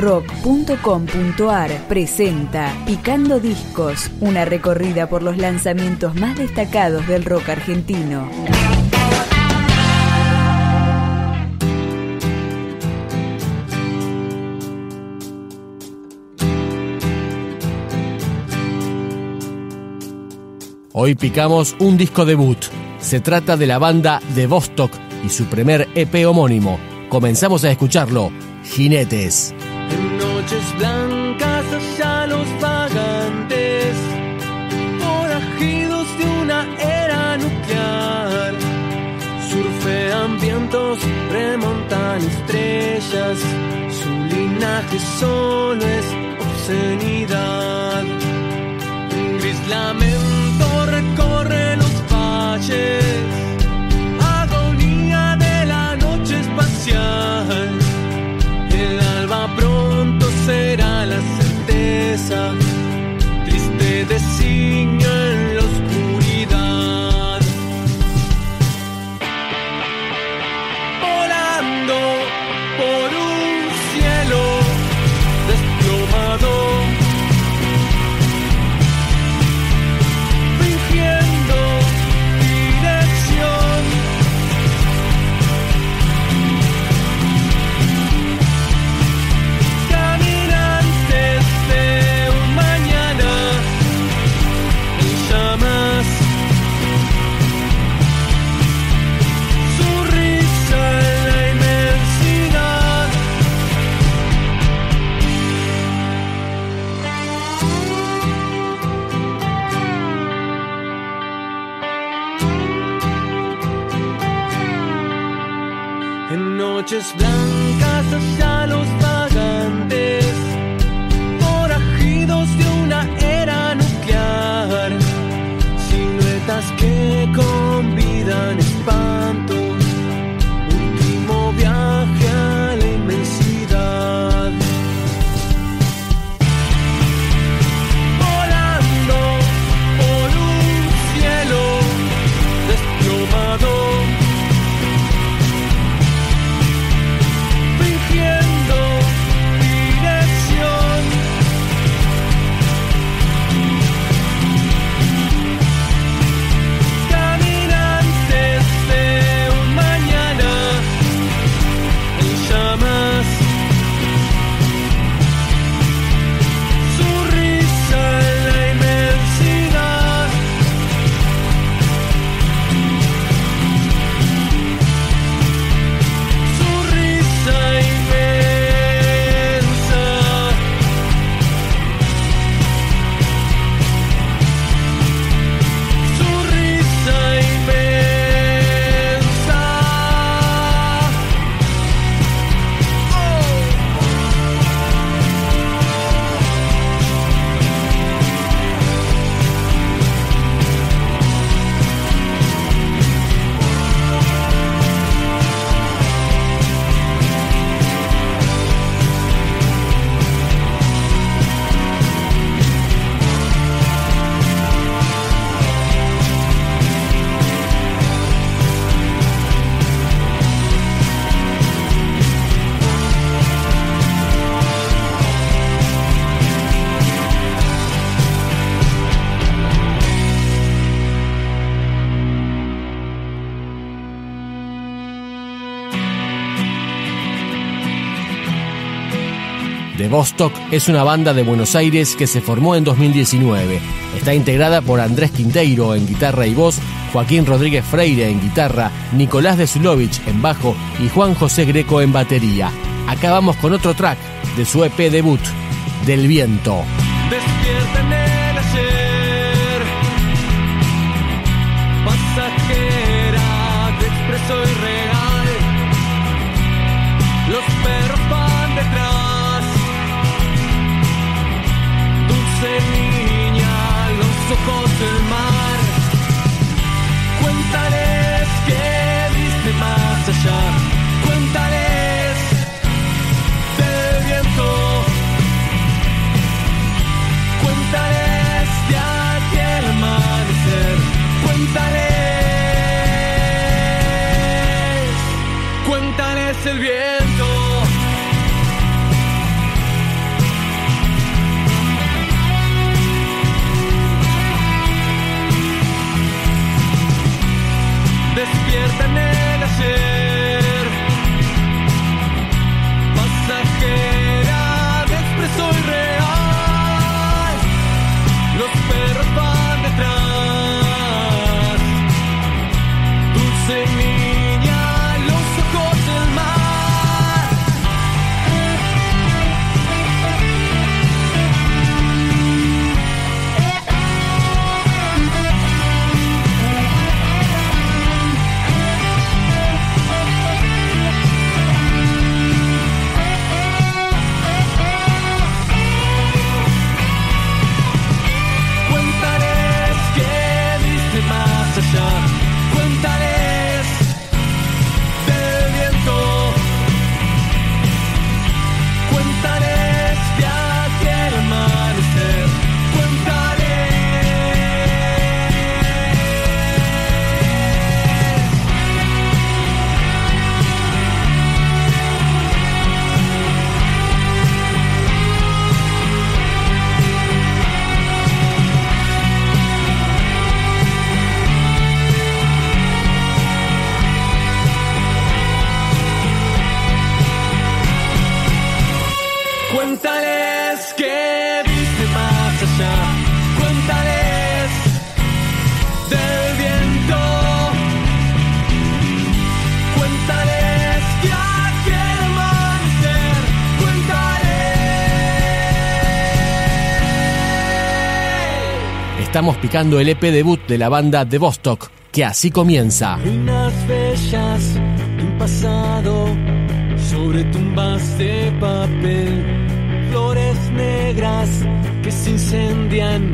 rock.com.ar presenta Picando Discos, una recorrida por los lanzamientos más destacados del rock argentino. Hoy picamos un disco debut. Se trata de la banda de Vostok y su primer EP homónimo. Comenzamos a escucharlo, Jinetes. Estrellas, su linaje solo es obscenidad. Vostok es una banda de Buenos Aires que se formó en 2019. Está integrada por Andrés Quinteiro en guitarra y voz, Joaquín Rodríguez Freire en guitarra, Nicolás de Zulovich en bajo y Juan José Greco en batería. Acá vamos con otro track de su EP debut, Del Viento. Despierta el ayer, pasajera de expreso y el viento. Estamos picando el EP debut de la banda de Vostok, que así comienza. Ruinas bellas un pasado sobre tumbas de papel, flores negras que se incendian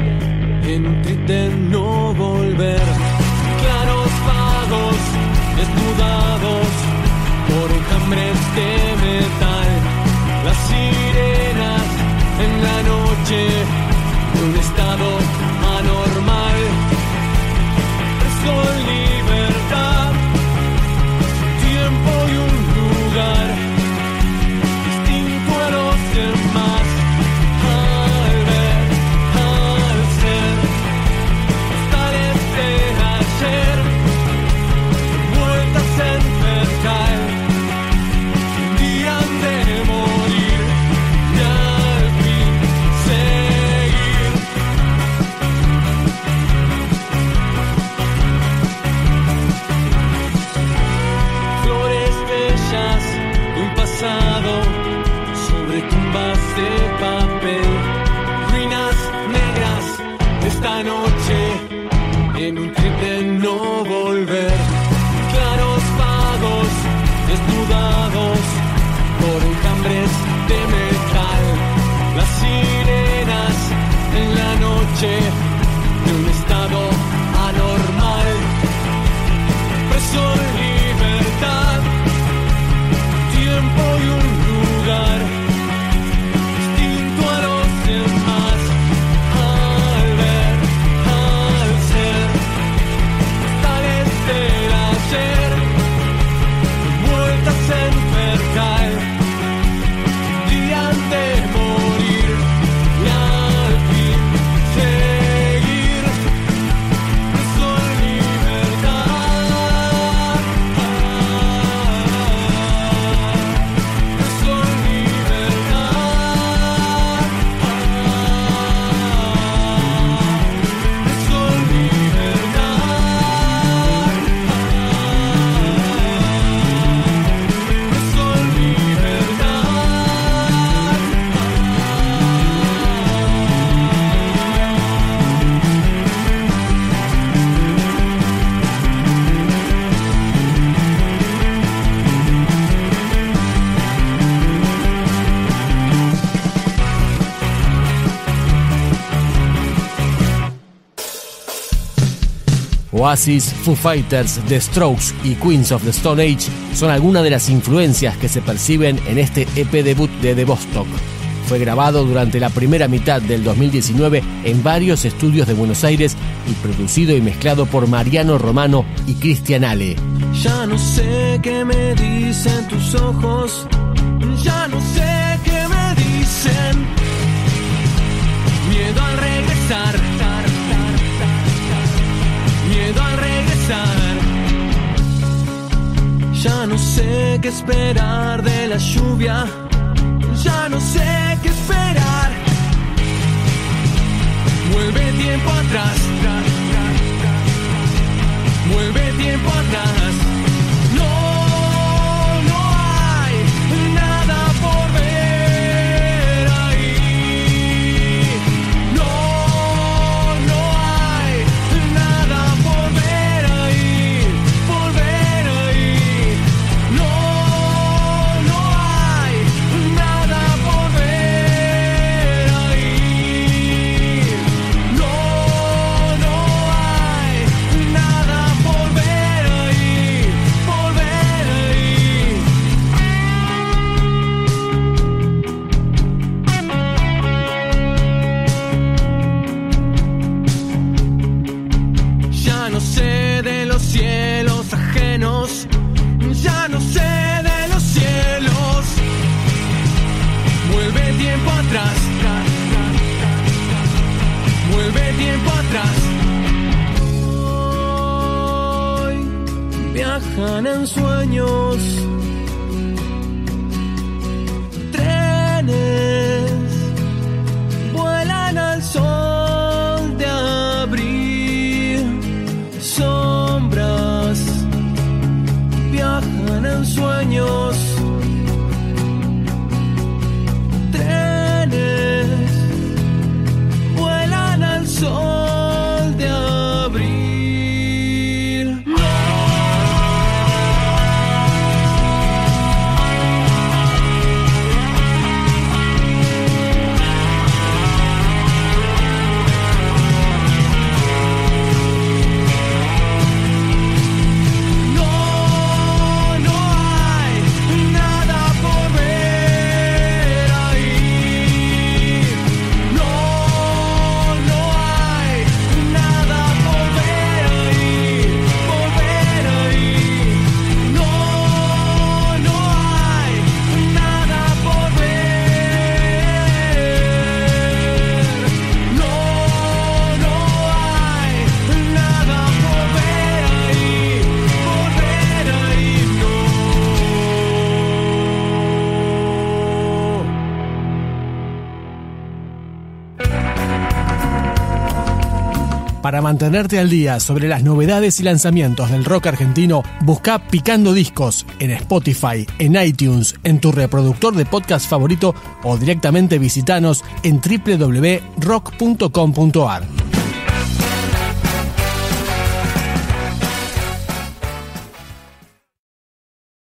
en un triste de no volver, claros vagos desnudados por enjambres de por enjambres Oasis, Foo Fighters, The Strokes y Queens of the Stone Age son algunas de las influencias que se perciben en este EP debut de The Vostok. Fue grabado durante la primera mitad del 2019 en varios estudios de Buenos Aires y producido y mezclado por Mariano Romano y Cristian Ale. Ya no sé qué me dicen tus ojos, ya no sé qué me dicen. Miedo al Ya no sé qué esperar de la lluvia, ya no sé qué esperar. Vuelve tiempo atrás. Vuelve tiempo atrás. Viajan en sueños, Para mantenerte al día sobre las novedades y lanzamientos del rock argentino, busca Picando Discos en Spotify, en iTunes, en tu reproductor de podcast favorito o directamente visitanos en www.rock.com.ar.